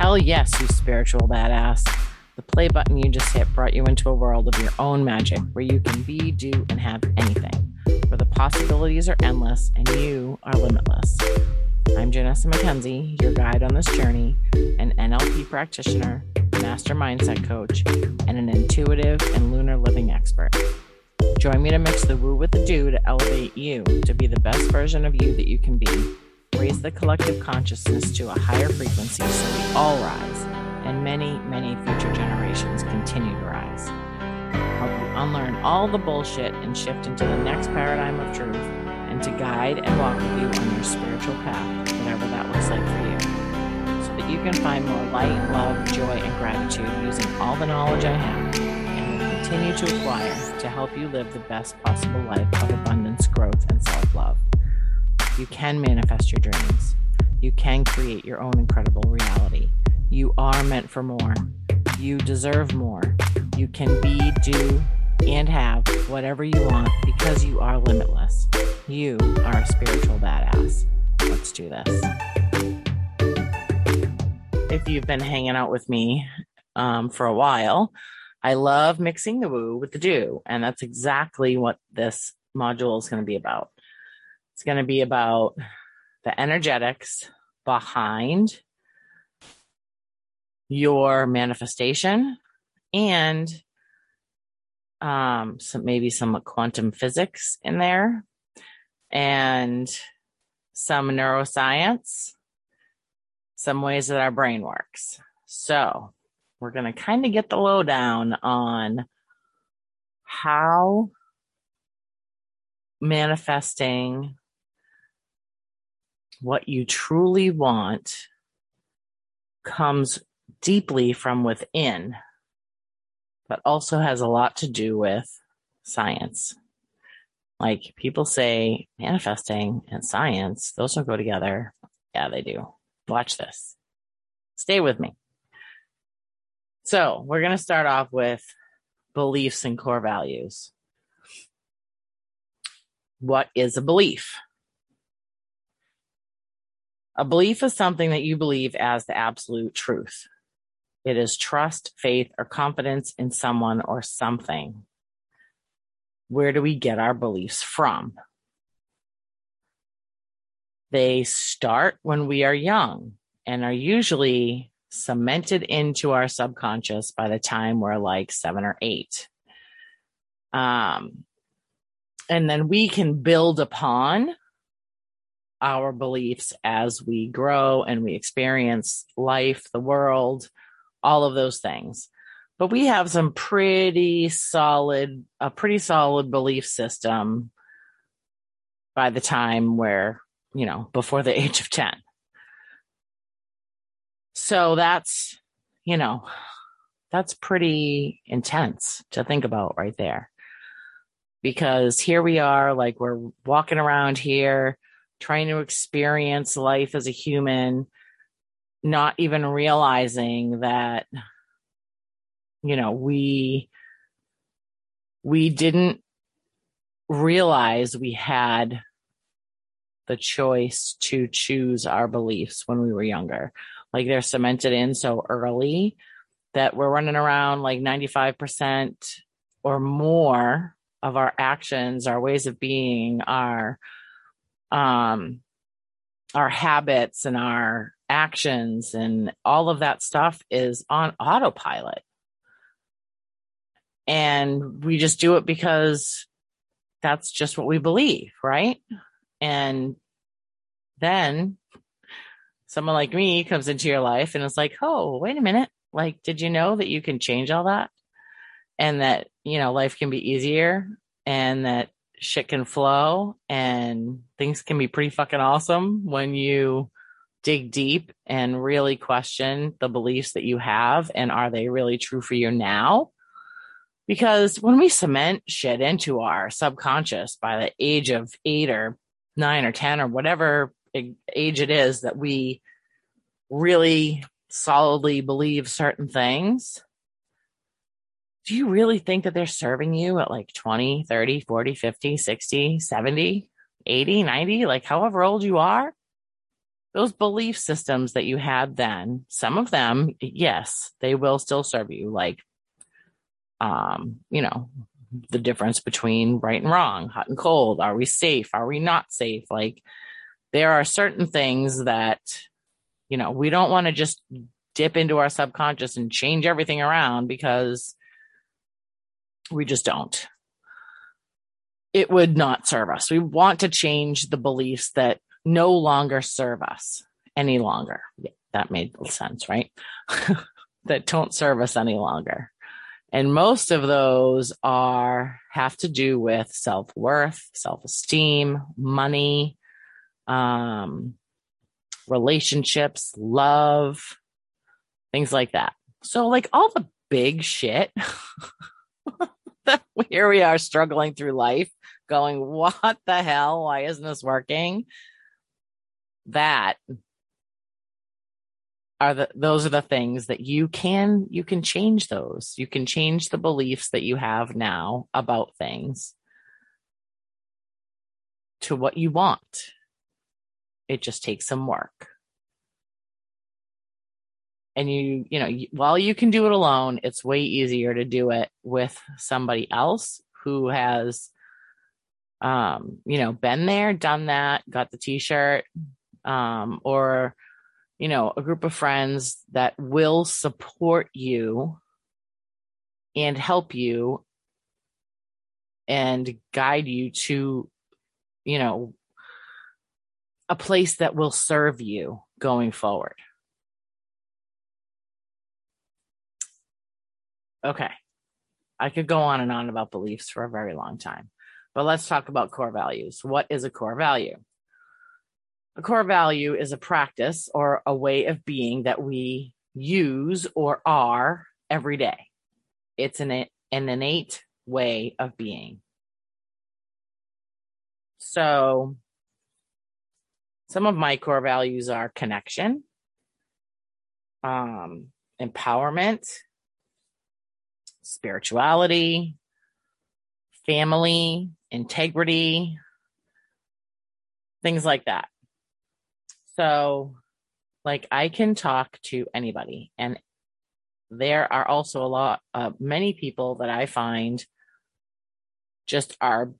Hell yes, you spiritual badass. The play button you just hit brought you into a world of your own magic where you can be, do, and have anything, where the possibilities are endless and you are limitless. I'm Janessa McKenzie, your guide on this journey, an NLP practitioner, master mindset coach, and an intuitive and lunar living expert. Join me to mix the woo with the do to elevate you to be the best version of you that you can be. Raise the collective consciousness to a higher frequency so we all rise and many, many future generations continue to rise. Help you unlearn all the bullshit and shift into the next paradigm of truth and to guide and walk with you on your spiritual path, whatever that looks like for you, so that you can find more light, love, joy, and gratitude using all the knowledge I have and will continue to acquire to help you live the best possible life of abundance, growth, and self love. You can manifest your dreams. You can create your own incredible reality. You are meant for more. You deserve more. You can be, do, and have whatever you want because you are limitless. You are a spiritual badass. Let's do this. If you've been hanging out with me um, for a while, I love mixing the woo with the do. And that's exactly what this module is going to be about. It's going to be about the energetics behind your manifestation and um, some maybe some quantum physics in there and some neuroscience, some ways that our brain works. So we're going to kind of get the lowdown on how manifesting what you truly want comes deeply from within, but also has a lot to do with science. Like people say manifesting and science, those don't go together. Yeah, they do. Watch this. Stay with me. So we're going to start off with beliefs and core values. What is a belief? A belief is something that you believe as the absolute truth. It is trust, faith, or confidence in someone or something. Where do we get our beliefs from? They start when we are young and are usually cemented into our subconscious by the time we're like seven or eight. Um, and then we can build upon our beliefs as we grow and we experience life, the world, all of those things. But we have some pretty solid, a pretty solid belief system by the time we're, you know, before the age of 10. So that's, you know, that's pretty intense to think about right there. Because here we are, like we're walking around here trying to experience life as a human, not even realizing that, you know, we, we didn't realize we had the choice to choose our beliefs when we were younger. Like they're cemented in so early that we're running around like 95% or more of our actions, our ways of being, our um our habits and our actions and all of that stuff is on autopilot. And we just do it because that's just what we believe, right? And then someone like me comes into your life and it's like, oh, wait a minute. Like, did you know that you can change all that? And that, you know, life can be easier and that shit can flow and things can be pretty fucking awesome when you dig deep and really question the beliefs that you have and are they really true for you now? Because when we cement shit into our subconscious by the age of eight or nine or 10 or whatever age it is that we really solidly believe certain things, do you really think that they're serving you at like 20, 30, 40, 50, 60, 70, 80, 90, like however old you are? those belief systems that you had then, some of them, yes, they will still serve you. Like, um, you know, the difference between right and wrong, hot and cold. Are we safe? Are we not safe? Like, there are certain things that, you know, we don't want to just dip into our subconscious and change everything around because we just don't. It would not serve us. We want to change the beliefs that no longer serve us any longer. That made sense, right? that don't serve us any longer. And most of those are have to do with self-worth, self-esteem, money, um, relationships, love, things like that. So like all the big shit here we are struggling through life going, what the hell? Why isn't this working? That are the those are the things that you can you can change those you can change the beliefs that you have now about things to what you want it just takes some work and you you know while you can do it alone it's way easier to do it with somebody else who has um you know been there done that got the t-shirt um or you know, a group of friends that will support you and help you and guide you to, you know, a place that will serve you going forward. Okay. I could go on and on about beliefs for a very long time, but let's talk about core values. What is a core value? A core value is a practice or a way of being that we use or are every day. It's an, an innate way of being. So, some of my core values are connection, um, empowerment, spirituality, family, integrity, things like that. So, like, I can talk to anybody, and there are also a lot, uh, many people that I find just are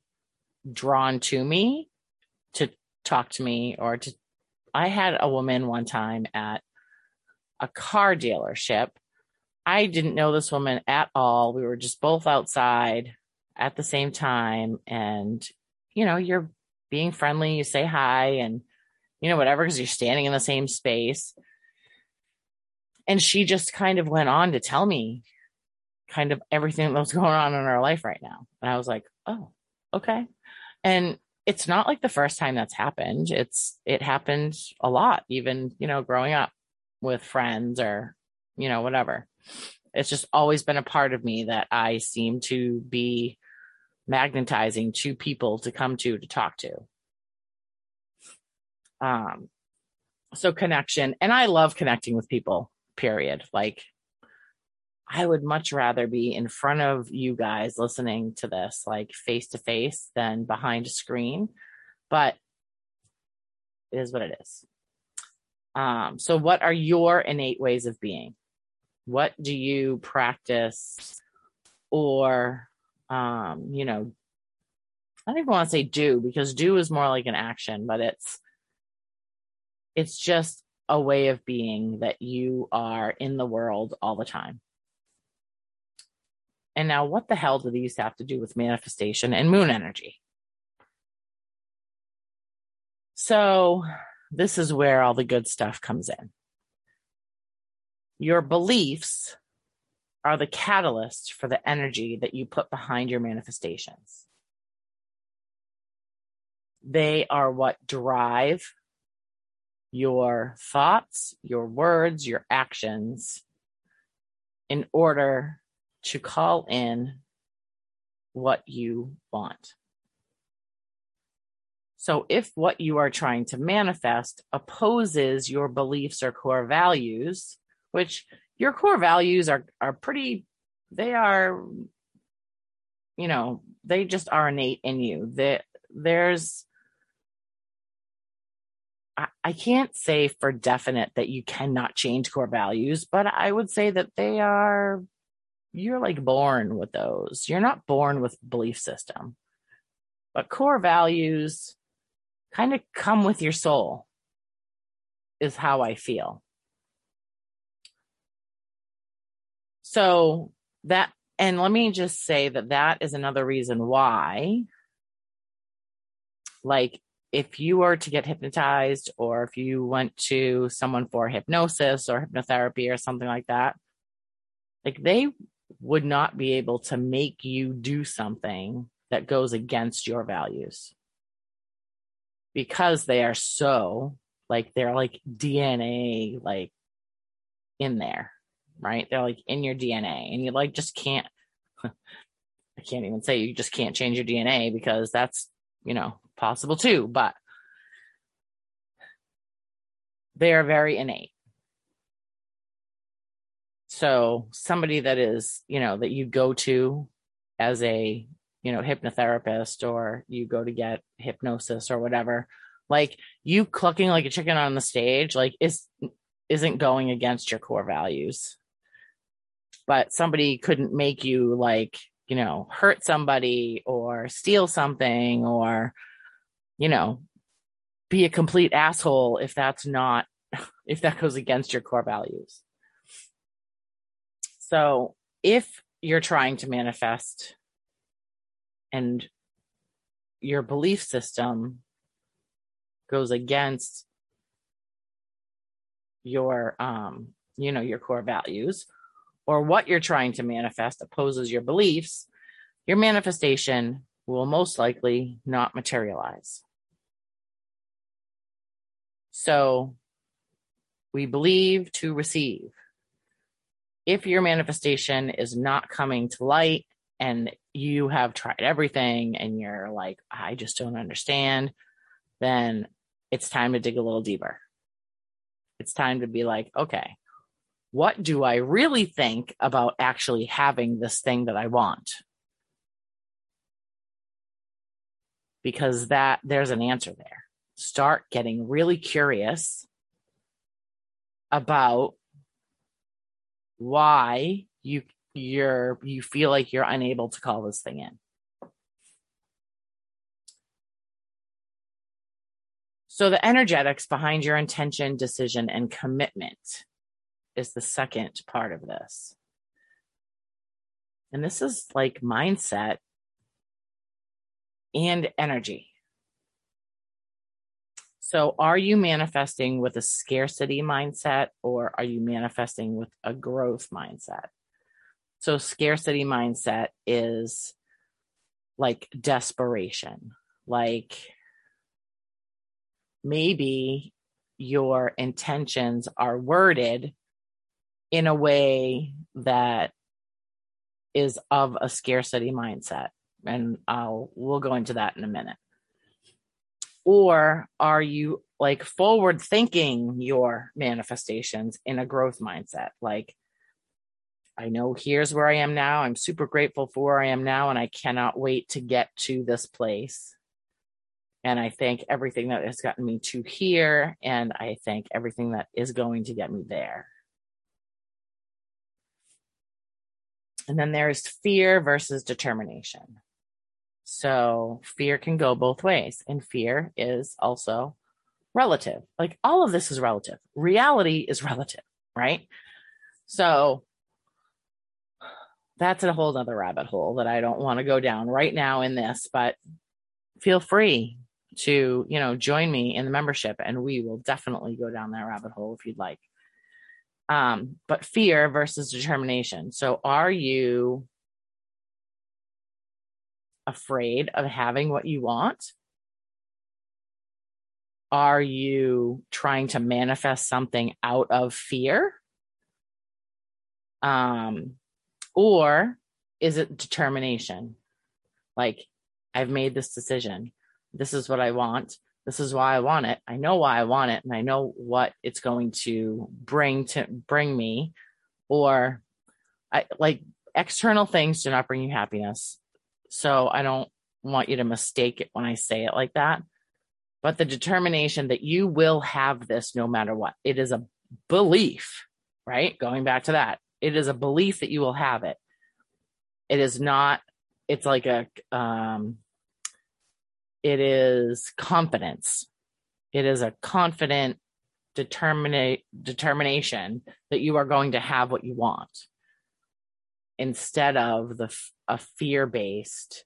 drawn to me to talk to me or to. I had a woman one time at a car dealership. I didn't know this woman at all. We were just both outside at the same time. And, you know, you're being friendly, you say hi, and you know, whatever, because you're standing in the same space. And she just kind of went on to tell me kind of everything that was going on in her life right now. And I was like, oh, okay. And it's not like the first time that's happened. It's, it happened a lot, even, you know, growing up with friends or, you know, whatever. It's just always been a part of me that I seem to be magnetizing to people to come to to talk to. Um, so connection, and I love connecting with people, period. Like, I would much rather be in front of you guys listening to this, like face to face, than behind a screen. But it is what it is. Um, so, what are your innate ways of being? What do you practice or, um, you know, I don't even want to say do because do is more like an action, but it's it's just a way of being that you are in the world all the time. And now, what the hell do these have to do with manifestation and moon energy? So, this is where all the good stuff comes in. Your beliefs are the catalyst for the energy that you put behind your manifestations. They are what drive your thoughts, your words, your actions in order to call in what you want. So, if what you are trying to manifest opposes your beliefs or core values, which your core values are, are pretty, they are, you know, they just are innate in you. That there's I, I can't say for definite that you cannot change core values, but I would say that they are, you're like born with those. You're not born with belief system, but core values kind of come with your soul, is how I feel. So that, and let me just say that that is another reason why, like, if you were to get hypnotized or if you went to someone for hypnosis or hypnotherapy or something like that, like they would not be able to make you do something that goes against your values. Because they are so like they're like DNA like in there right? They're like in your DNA and you like just can't, I can't even say you just can't change your DNA because that's, you know, possible too, but they are very innate. So somebody that is, you know, that you go to as a, you know, hypnotherapist or you go to get hypnosis or whatever, like you clucking like a chicken on the stage, like is isn't going against your core values but somebody couldn't make you like, you know, hurt somebody or steal something or, you know, be a complete asshole if that's not, if that goes against your core values. So if you're trying to manifest and your belief system goes against your um you know your core values or what you're trying to manifest opposes your beliefs, your manifestation will most likely not materialize. So we believe to receive. If your manifestation is not coming to light and you have tried everything and you're like, I just don't understand, then it's time to dig a little deeper. It's time to be like, okay, what do I really think about actually having this thing that I want? Because that there's an answer there. Start getting really curious about why you you're you feel like you're unable to call this thing in. So the energetics behind your intention, decision, and commitment is the second part of this. And this is like mindset and energy. So, are you manifesting with a scarcity mindset or are you manifesting with a growth mindset? So, scarcity mindset is like desperation, like maybe your intentions are worded in a way that is of a scarcity mindset and I'll we'll go into that in a minute. Or are you like forward thinking your manifestations in a growth mindset? Like, I know here's where I am now. I'm super grateful for where I am now, and I cannot wait to get to this place. And I thank everything that has gotten me to here, and I thank everything that is going to get me there. And then there's fear versus determination. So fear can go both ways, and fear is also relative. Like all of this is relative. Reality is relative, right? So that's a whole other rabbit hole that I don't want to go down right now in this, but feel free to, you know, join me in the membership and we will definitely go down that rabbit hole if you'd like um, but fear versus determination. So, are you afraid of having what you want? Are you trying to manifest something out of fear? Um, or is it determination? Like, I've made this decision. This is what I want. This is why I want it. I know why I want it and I know what it's going to bring to bring me or I like external things do not bring you happiness. So I don't want you to mistake it when I say it like that. but the determination that you will have this no matter what. It is a belief, right? Going back to that, it is a belief that you will have it. It is not, it's like a, um, it is confidence. It is a confident determinate determination that you are going to have what you want instead of the a fear-based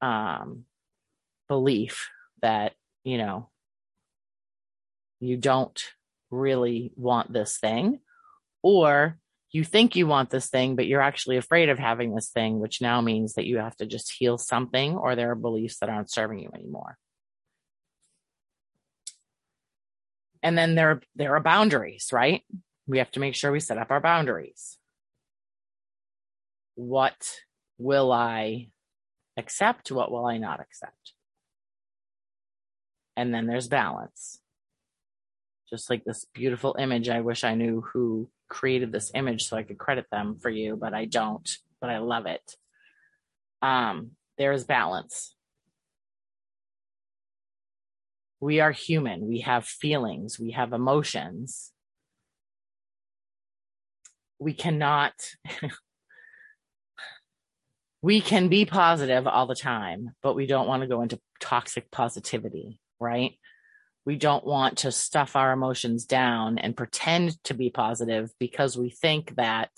um, belief that you know you don't really want this thing or you think you want this thing but you're actually afraid of having this thing which now means that you have to just heal something or there are beliefs that aren't serving you anymore. And then there there are boundaries right? We have to make sure we set up our boundaries. What will i accept? What will i not accept? And then there's balance. Just like this beautiful image i wish i knew who created this image so i could credit them for you but i don't but i love it um there's balance we are human. We have feelings. We have emotions. We cannot, we can be positive all the time, but we don't want to go into toxic positivity, right? We don't want to stuff our emotions down and pretend to be positive because we think that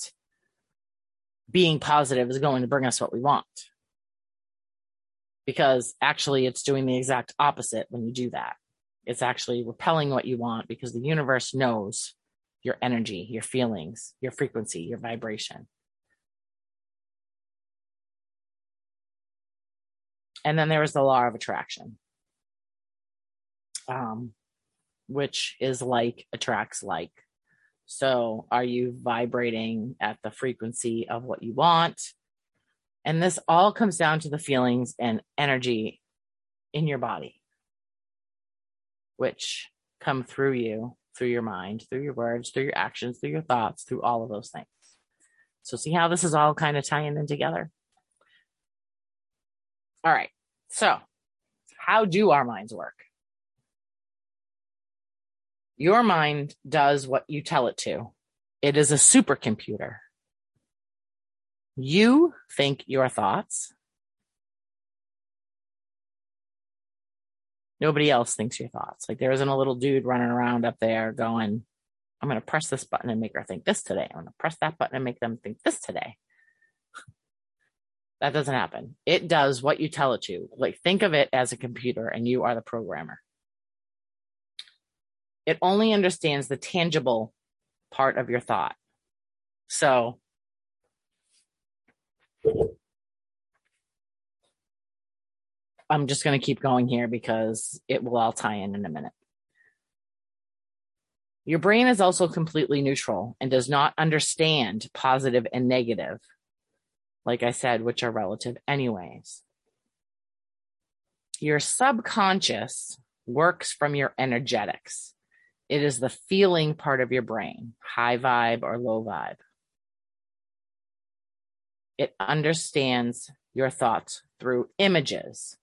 being positive is going to bring us what we want because actually it's doing the exact opposite when you do that. It's actually repelling what you want because the universe knows your energy, your feelings, your frequency, your vibration. And then there is the law of attraction, um, which is like attracts like. So, are you vibrating at the frequency of what you want? And this all comes down to the feelings and energy in your body, which come through you, through your mind, through your words, through your actions, through your thoughts, through all of those things. So, see how this is all kind of tying in together? All right. So, how do our minds work? Your mind does what you tell it to. It is a supercomputer. You think your thoughts. Nobody else thinks your thoughts. Like there isn't a little dude running around up there going, I'm going to press this button and make her think this today. I'm going to press that button and make them think this today. That doesn't happen. It does what you tell it to. Like think of it as a computer and you are the programmer. It only understands the tangible part of your thought. So I'm just going to keep going here because it will all tie in in a minute. Your brain is also completely neutral and does not understand positive and negative, like I said, which are relative anyways. Your subconscious works from your energetics. It is the feeling part of your brain, high vibe or low vibe. It understands your thoughts through images.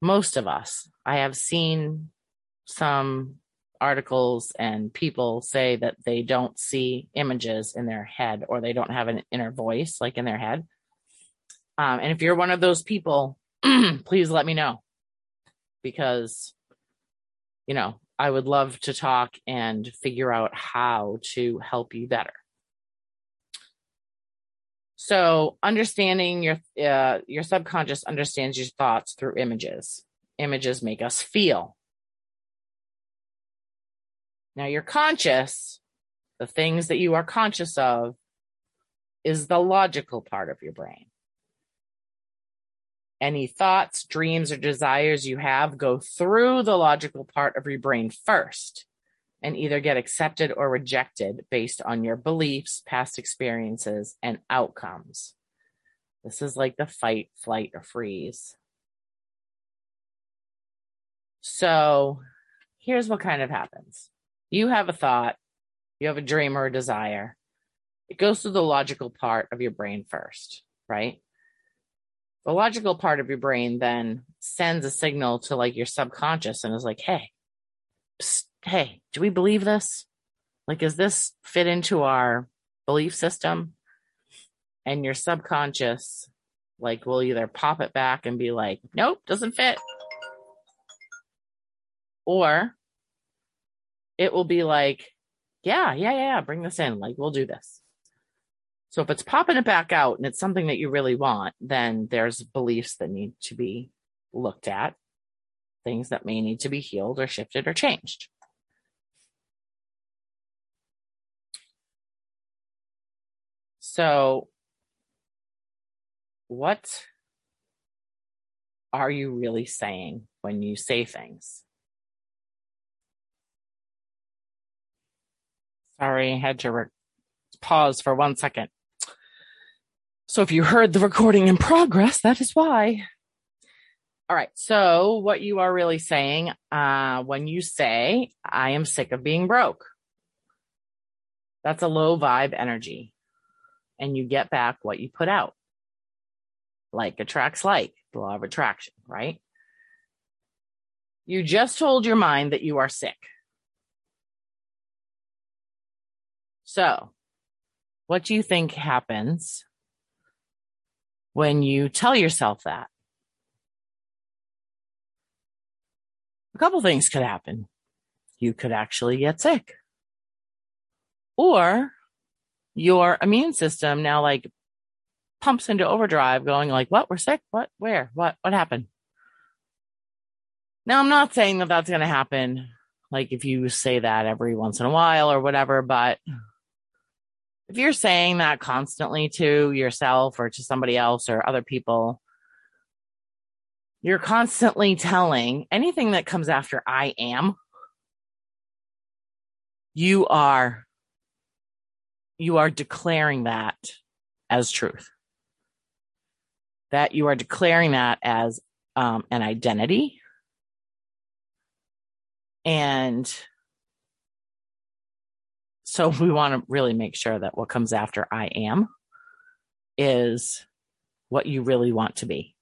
Most of us, I have seen some articles and people say that they don't see images in their head or they don't have an inner voice like in their head. Um, and if you're one of those people, please let me know because, you know, I would love to talk and figure out how to help you better. So understanding your uh, your subconscious understands your thoughts through images. Images make us feel. Now your conscious, the things that you are conscious of, is the logical part of your brain. Any thoughts, dreams, or desires you have go through the logical part of your brain first and either get accepted or rejected based on your beliefs, past experiences, and outcomes. This is like the fight, flight, or freeze. So here's what kind of happens you have a thought, you have a dream or a desire. It goes through the logical part of your brain first, right? The logical part of your brain then sends a signal to like your subconscious and is like, hey, psst, hey, do we believe this? Like, does this fit into our belief system? And your subconscious, like, will either pop it back and be like, nope, doesn't fit. Or it will be like, yeah, yeah, yeah, bring this in. Like, we'll do this. So if it's popping it back out and it's something that you really want, then there's beliefs that need to be looked at, things that may need to be healed or shifted or changed. So, what are you really saying when you say things? Sorry, I had to re- pause for one second. So if you heard the recording in progress, that is why. All right. So what you are really saying, uh, when you say, I am sick of being broke, that's a low vibe energy and you get back what you put out. Like attracts like, the law of attraction, right? You just told your mind that you are sick. So, what do you think happens when you tell yourself that? A couple things could happen. You could actually get sick. Or your immune system now like pumps into overdrive going like, what? We're sick? What? Where? What? What happened? Now, I'm not saying that that's going to happen. Like if you say that every once in a while or whatever, but if you're saying that constantly to yourself or to somebody else or other people, you're constantly telling anything that comes after I am, you are, you are declaring that as truth. That you are declaring that as um, an identity. And so we want to really make sure that what comes after I am is what you really want to be.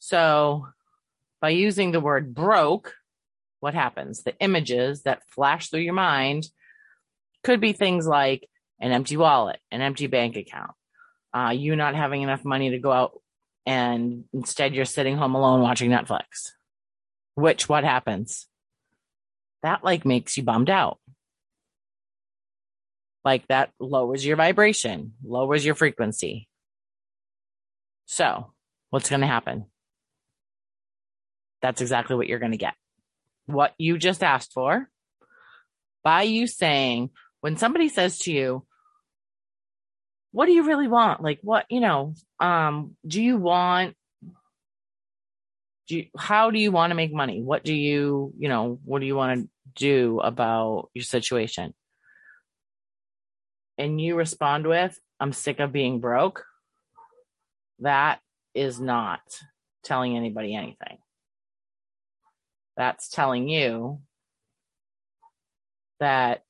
So by using the word broke, what happens? The images that flash through your mind could be things like an empty wallet, an empty bank account, uh, you not having enough money to go out and instead you're sitting home alone watching Netflix. Which what happens? That like makes you bummed out like that lowers your vibration, lowers your frequency. So, what's going to happen? That's exactly what you're going to get. What you just asked for by you saying, when somebody says to you, what do you really want? Like, what, you know, um, do you want, do you, how do you want to make money? What do you, you know, what do you want to do about your situation? And you respond with, I'm sick of being broke, that is not telling anybody anything. That's telling you that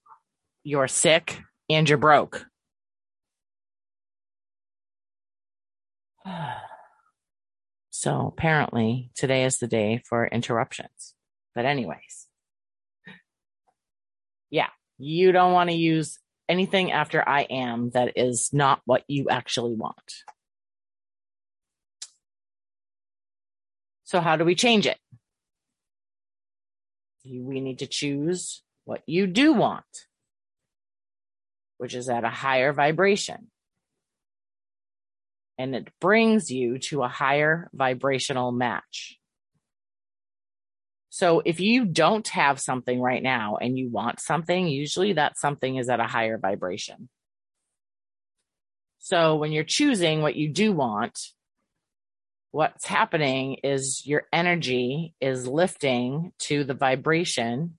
you're sick and you're broke. So apparently today is the day for interruptions. But anyways, yeah, you don't want to use anything after I am that is not what you actually want. So, how do we change it? We need to choose what you do want, which is at a higher vibration. And it brings you to a higher vibrational match. So if you don't have something right now and you want something, usually that something is at a higher vibration. So when you're choosing what you do want, what's happening is your energy is lifting to the vibration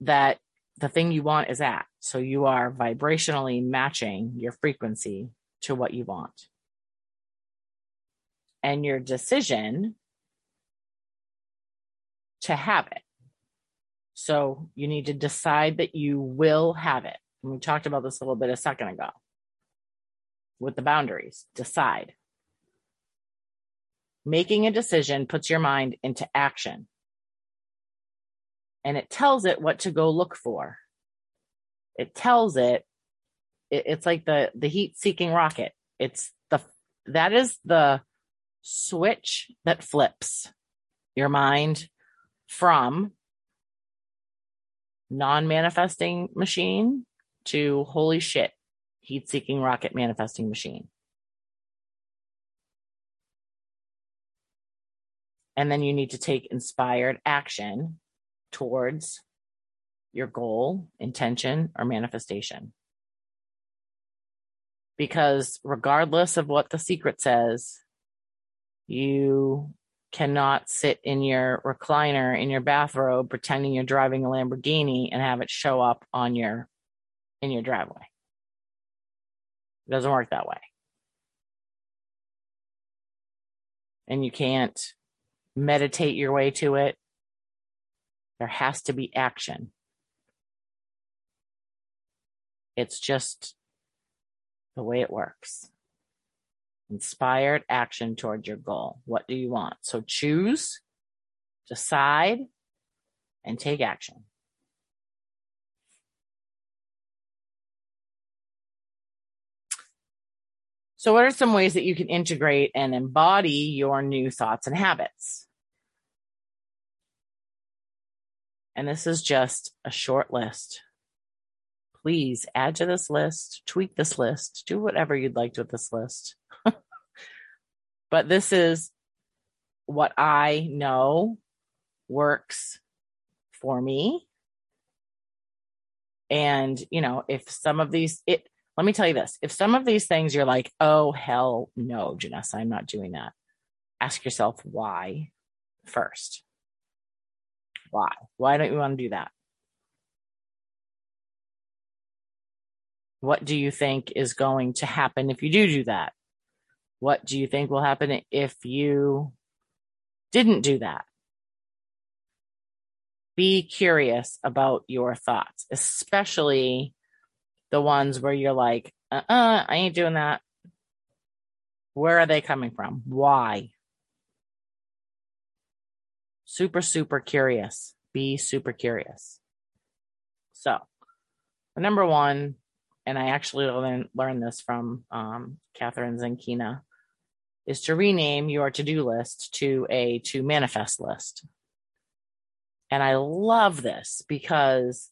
that the thing you want is at. So you are vibrationally matching your frequency to what you want. And your decision to have it. So you need to decide that you will have it. And we talked about this a little bit a second ago. with the boundaries. Decide. Making a decision puts your mind into action and it tells it what to go look for. It tells it, it it's like the, the heat seeking rocket. It's the, that is the switch that flips your mind from non manifesting machine to holy shit, heat seeking rocket manifesting machine. And then you need to take inspired action towards your goal, intention, or manifestation. Because regardless of what the secret says, you cannot sit in your recliner in your bathrobe pretending you're driving a Lamborghini and have it show up on your in your driveway. It doesn't work that way. And you can't meditate your way to it. There has to be action. It's just the way it works. Inspired action toward your goal. What do you want? So choose, decide, and take action. So, what are some ways that you can integrate and embody your new thoughts and habits? And this is just a short list. Please add to this list, tweak this list, do whatever you'd like with this list. but this is what I know works for me. And, you know, if some of these, it, let me tell you this if some of these things you're like, oh, hell no, Janessa, I'm not doing that, ask yourself why first. Why? Why don't you want to do that? What do you think is going to happen if you do do that? What do you think will happen if you didn't do that? Be curious about your thoughts, especially the ones where you're like, uh uh-uh, uh I ain't doing that. Where are they coming from? Why? Super, super curious. Be super curious. So, number one, and I actually learned this from um, Kathrin Zenkina, is to rename your to do list to a to manifest list. And I love this because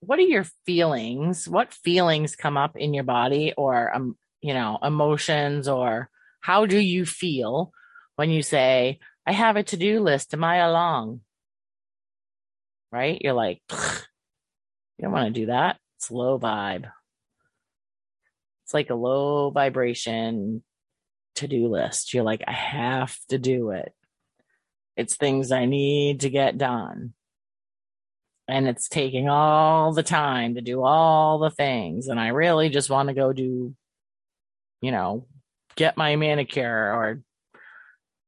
what are your feelings? What feelings come up in your body or, um, you know, emotions or how do you feel when you say, I have a to do list Am I along? Right? You're like, you don't want to do that. It's low vibe. It's like a low vibration to do list. You're like, I have to do it. It's things I need to get done. And it's taking all the time to do all the things. And I really just want to go do, you know, get my manicure or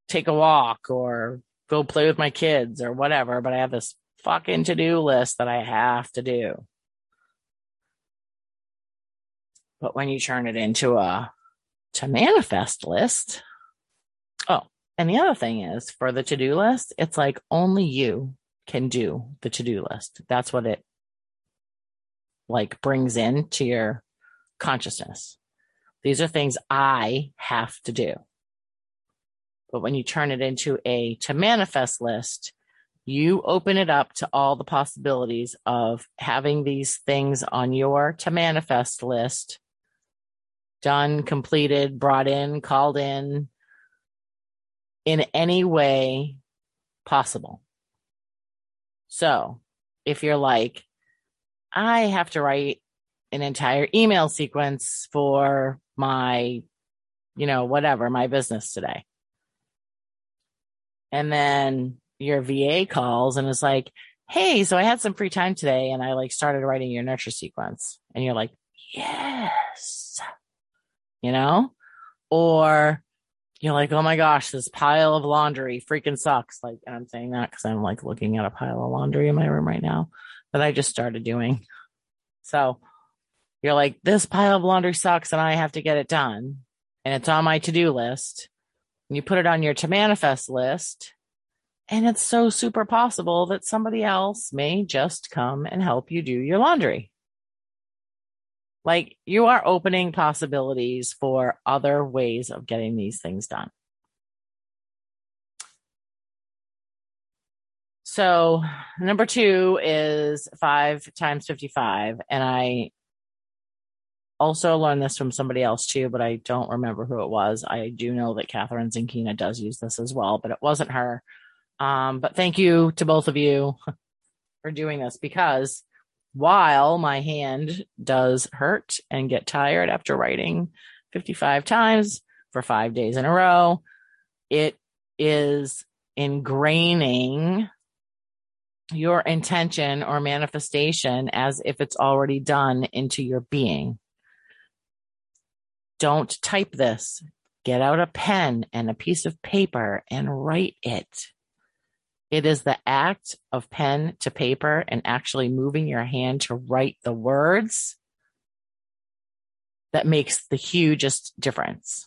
take a walk or go play with my kids or whatever. But I have this fucking to do list that I have to do. But when you turn it into a to manifest list, oh, and the other thing is for the to do list, it's like only you can do the to do list. That's what it like brings into your consciousness. These are things I have to do. But when you turn it into a to manifest list, you open it up to all the possibilities of having these things on your to manifest list done, completed, brought in, called in in any way possible. So if you're like, I have to write an entire email sequence for my, you know, whatever, my business today. And then your VA calls and is like, Hey, so I had some free time today and I like started writing your nurture sequence. And you're like, yes you know? Or you're like, oh my gosh, this pile of laundry freaking sucks. Like, and I'm saying that because I'm like looking at a pile of laundry in my room right now that I just started doing. So you're like, this pile of laundry sucks and I have to get it done. And it's on my to do list. And you put it on your to manifest list. And it's so super possible that somebody else may just come and help you do your laundry. Like you are opening possibilities for other ways of getting these things done. So, number two is five times 55. And I also learned this from somebody else too, but I don't remember who it was. I do know that Kathrin Zenkina does use this as well, but it wasn't her. Um, but thank you to both of you for doing this because while my hand does hurt and get tired after writing 55 times for five days in a row, it is ingraining your intention or manifestation as if it's already done into your being. Don't type this. Get out a pen and a piece of paper and write it. It is the act of pen to paper and actually moving your hand to write the words that makes the hugest difference.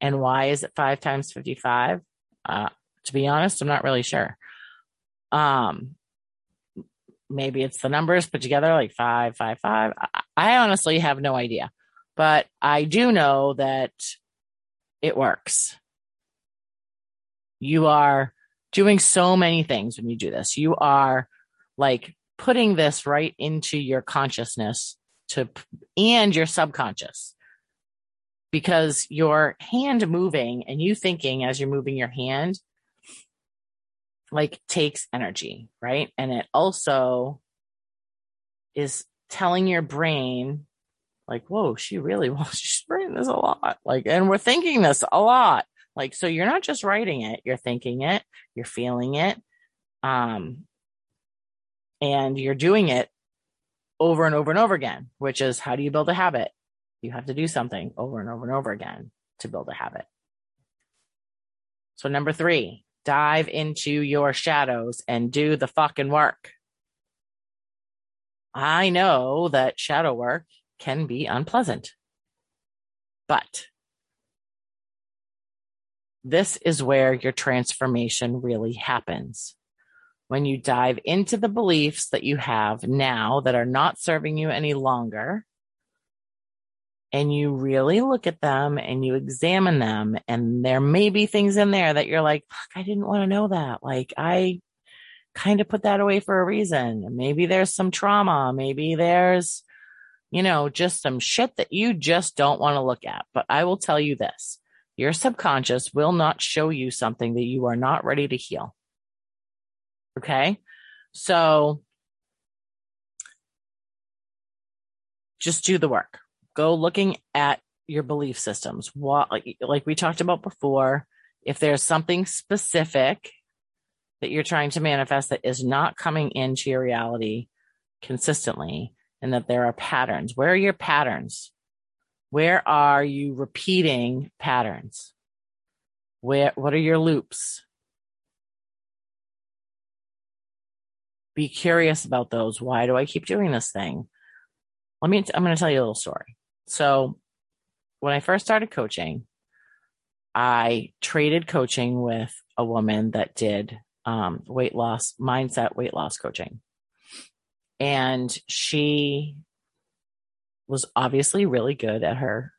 And why is it five times 55? Uh, to be honest, I'm not really sure. Um, maybe it's the numbers put together like five, five, five. I, I honestly have no idea, but I do know that it works. You are doing so many things when you do this. You are like putting this right into your consciousness to and your subconscious because your hand moving and you thinking as you're moving your hand like takes energy, right? And it also is telling your brain like, whoa, she really wants, she's writing this a lot. Like, and we're thinking this a lot. Like, so you're not just writing it, you're thinking it, you're feeling it. Um, and you're doing it over and over and over again, which is how do you build a habit? You have to do something over and over and over again to build a habit. So number three, dive into your shadows and do the fucking work. I know that shadow work can be unpleasant, but this is where your transformation really happens. When you dive into the beliefs that you have now that are not serving you any longer, and you really look at them and you examine them, and there may be things in there that you're like, I didn't want to know that. Like, I kind of put that away for a reason. Maybe there's some trauma. Maybe there's, you know, just some shit that you just don't want to look at. But I will tell you this your subconscious will not show you something that you are not ready to heal. Okay. So just do the work. Go looking at your belief systems. What, like, we talked about before, if there's something specific that you're trying to manifest that is not coming into your reality consistently, and that there are patterns, where are your patterns? Where are you repeating patterns? Where, what are your loops? Be curious about those. Why do I keep doing this thing? Let me, I'm going to tell you a little story. So when I first started coaching, I traded coaching with a woman that did um, weight loss, mindset weight loss coaching. And she was obviously really good at her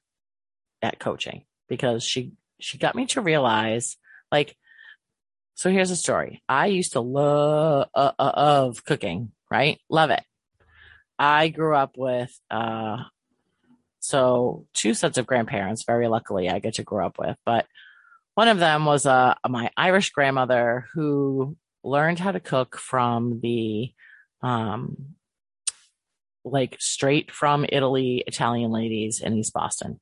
at coaching because she she got me to realize like so here's a story. I used to love uh, uh, of cooking right? Love it. I grew up with uh so two sets of grandparents very luckily i get to grow up with but one of them was uh my irish grandmother who learned how to cook from the um like straight from Italy, Italian ladies in East Boston.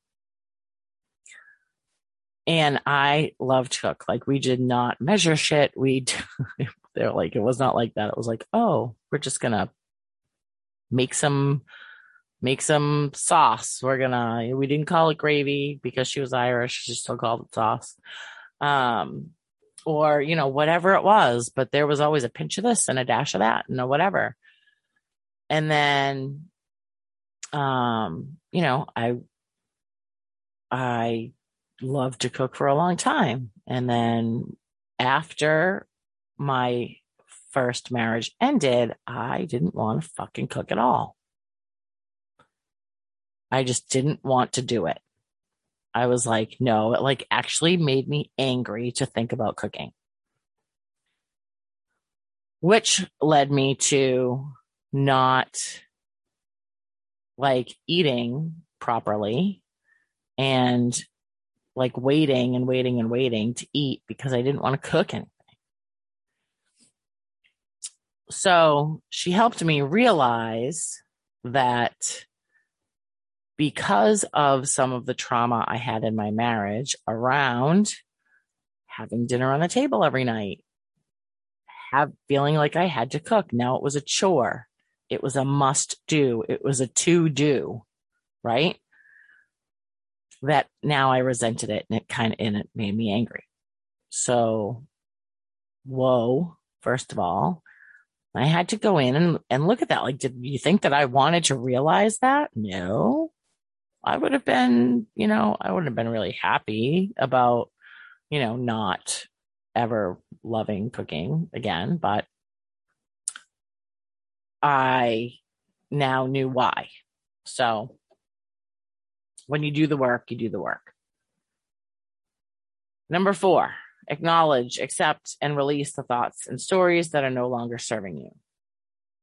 And I loved cook. Like we did not measure shit. We they're like it was not like that. It was like, oh, we're just gonna make some make some sauce. We're gonna we didn't call it gravy because she was Irish, she still called it sauce. Um or, you know, whatever it was, but there was always a pinch of this and a dash of that, and whatever. And then um, you know, I I loved to cook for a long time. And then after my first marriage ended, I didn't want to fucking cook at all. I just didn't want to do it. I was like, no, it like actually made me angry to think about cooking. Which led me to not like eating properly and like waiting and waiting and waiting to eat because I didn't want to cook anything. So she helped me realize that because of some of the trauma I had in my marriage around having dinner on the table every night, have feeling like I had to cook. Now it was a chore. It was a must do. It was a to do, right? That now I resented it and it kind of, and it made me angry. So, whoa, first of all, I had to go in and, and look at that. Like, did you think that I wanted to realize that? No. I would have been, you know, I wouldn't have been really happy about, you know, not ever loving cooking again, but I now knew why. So when you do the work, you do the work. Number four, acknowledge, accept, and release the thoughts and stories that are no longer serving you.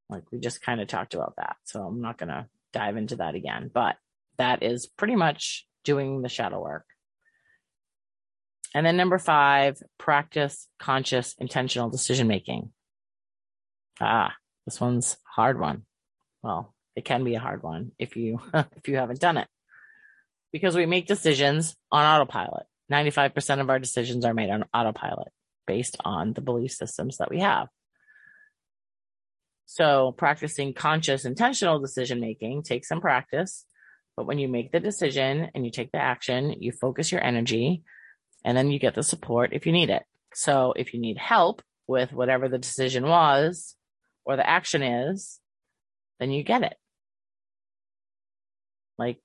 Like we just kind of talked about that. So I'm not going to dive into that again, but that is pretty much doing the shadow work. And then number five, practice conscious, intentional decision making. Ah, this one's hard one. Well, it can be a hard one if you if you haven't done it. Because we make decisions on autopilot. 95% of our decisions are made on autopilot based on the belief systems that we have. So, practicing conscious, intentional decision making takes some practice. But when you make the decision and you take the action, you focus your energy and then you get the support if you need it. So, if you need help with whatever the decision was or the action is, then you get it. Like,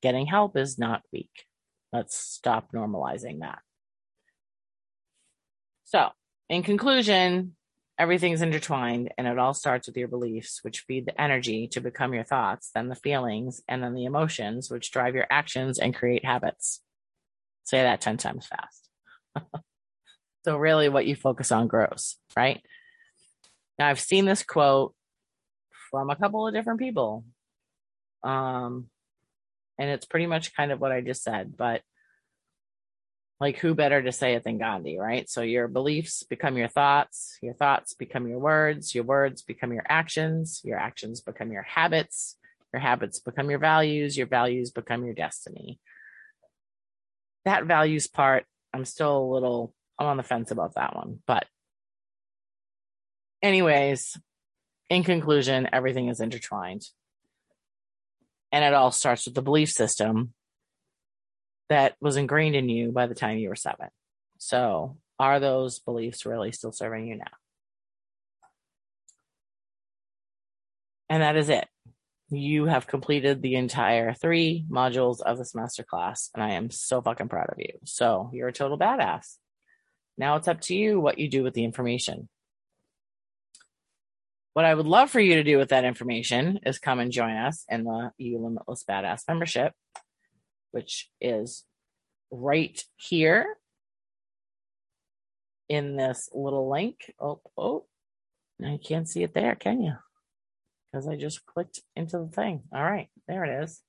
getting help is not weak. Let's stop normalizing that. So, in conclusion, everything's intertwined and it all starts with your beliefs, which feed the energy to become your thoughts, then the feelings, and then the emotions, which drive your actions and create habits. Say that 10 times fast. so, really, what you focus on grows, right? Now, I've seen this quote from a couple of different people. Um, and it's pretty much kind of what I just said, but like who better to say it than Gandhi, right? So your beliefs become your thoughts, your thoughts become your words, your words become your actions, your actions become your habits, your habits become your values, your values become your destiny. That values part, I'm still a little I'm on the fence about that one, but anyways, in conclusion, everything is intertwined. And it all starts with the belief system that was ingrained in you by the time you were seven. So, are those beliefs really still serving you now? And that is it. You have completed the entire three modules of this masterclass, and I am so fucking proud of you. So, you're a total badass. Now it's up to you what you do with the information. What I would love for you to do with that information is come and join us in the You Limitless Badass membership, which is right here in this little link. Oh, oh, I can't see it there, can you? Because I just clicked into the thing. All right, there it is.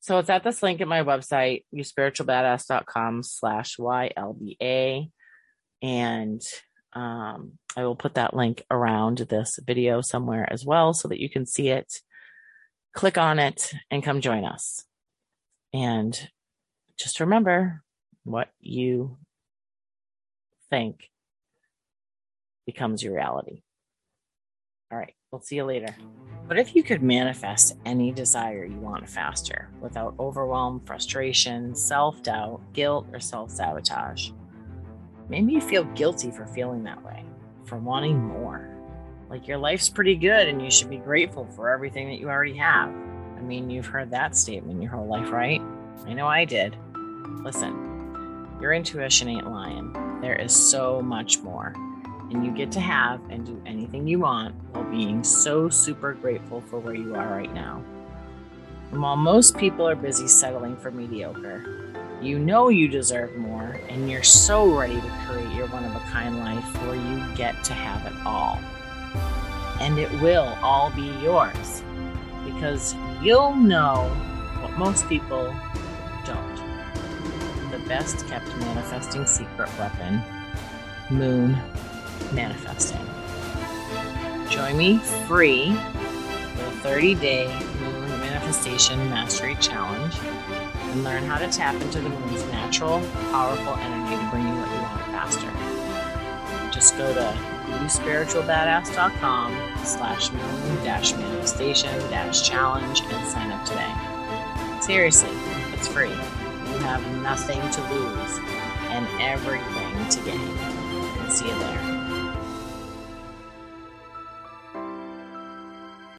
So it's at this link at my website, youspiritualbadass.com slash YLBA. And um, I will put that link around this video somewhere as well so that you can see it. Click on it and come join us. And just remember what you think becomes your reality. All right, we'll see you later. What if you could manifest any desire you want faster without overwhelm, frustration, self doubt, guilt, or self sabotage? Maybe you feel guilty for feeling that way, for wanting more. Like your life's pretty good and you should be grateful for everything that you already have. I mean, you've heard that statement your whole life, right? I know I did. Listen, your intuition ain't lying. There is so much more. And you get to have and do anything you want while being so super grateful for where you are right now. And while most people are busy settling for mediocre, you know you deserve more, and you're so ready to create your one of a kind life where you get to have it all. And it will all be yours because you'll know what most people don't. The best kept manifesting secret weapon moon manifesting. Join me free for a 30 day moon manifestation mastery challenge and learn how to tap into the moon's natural, powerful energy to bring you what you want faster. Just go to youspiritualbadass.com slash moon dash manifestation dash challenge and sign up today. Seriously, it's free. You have nothing to lose and everything to gain. see you there.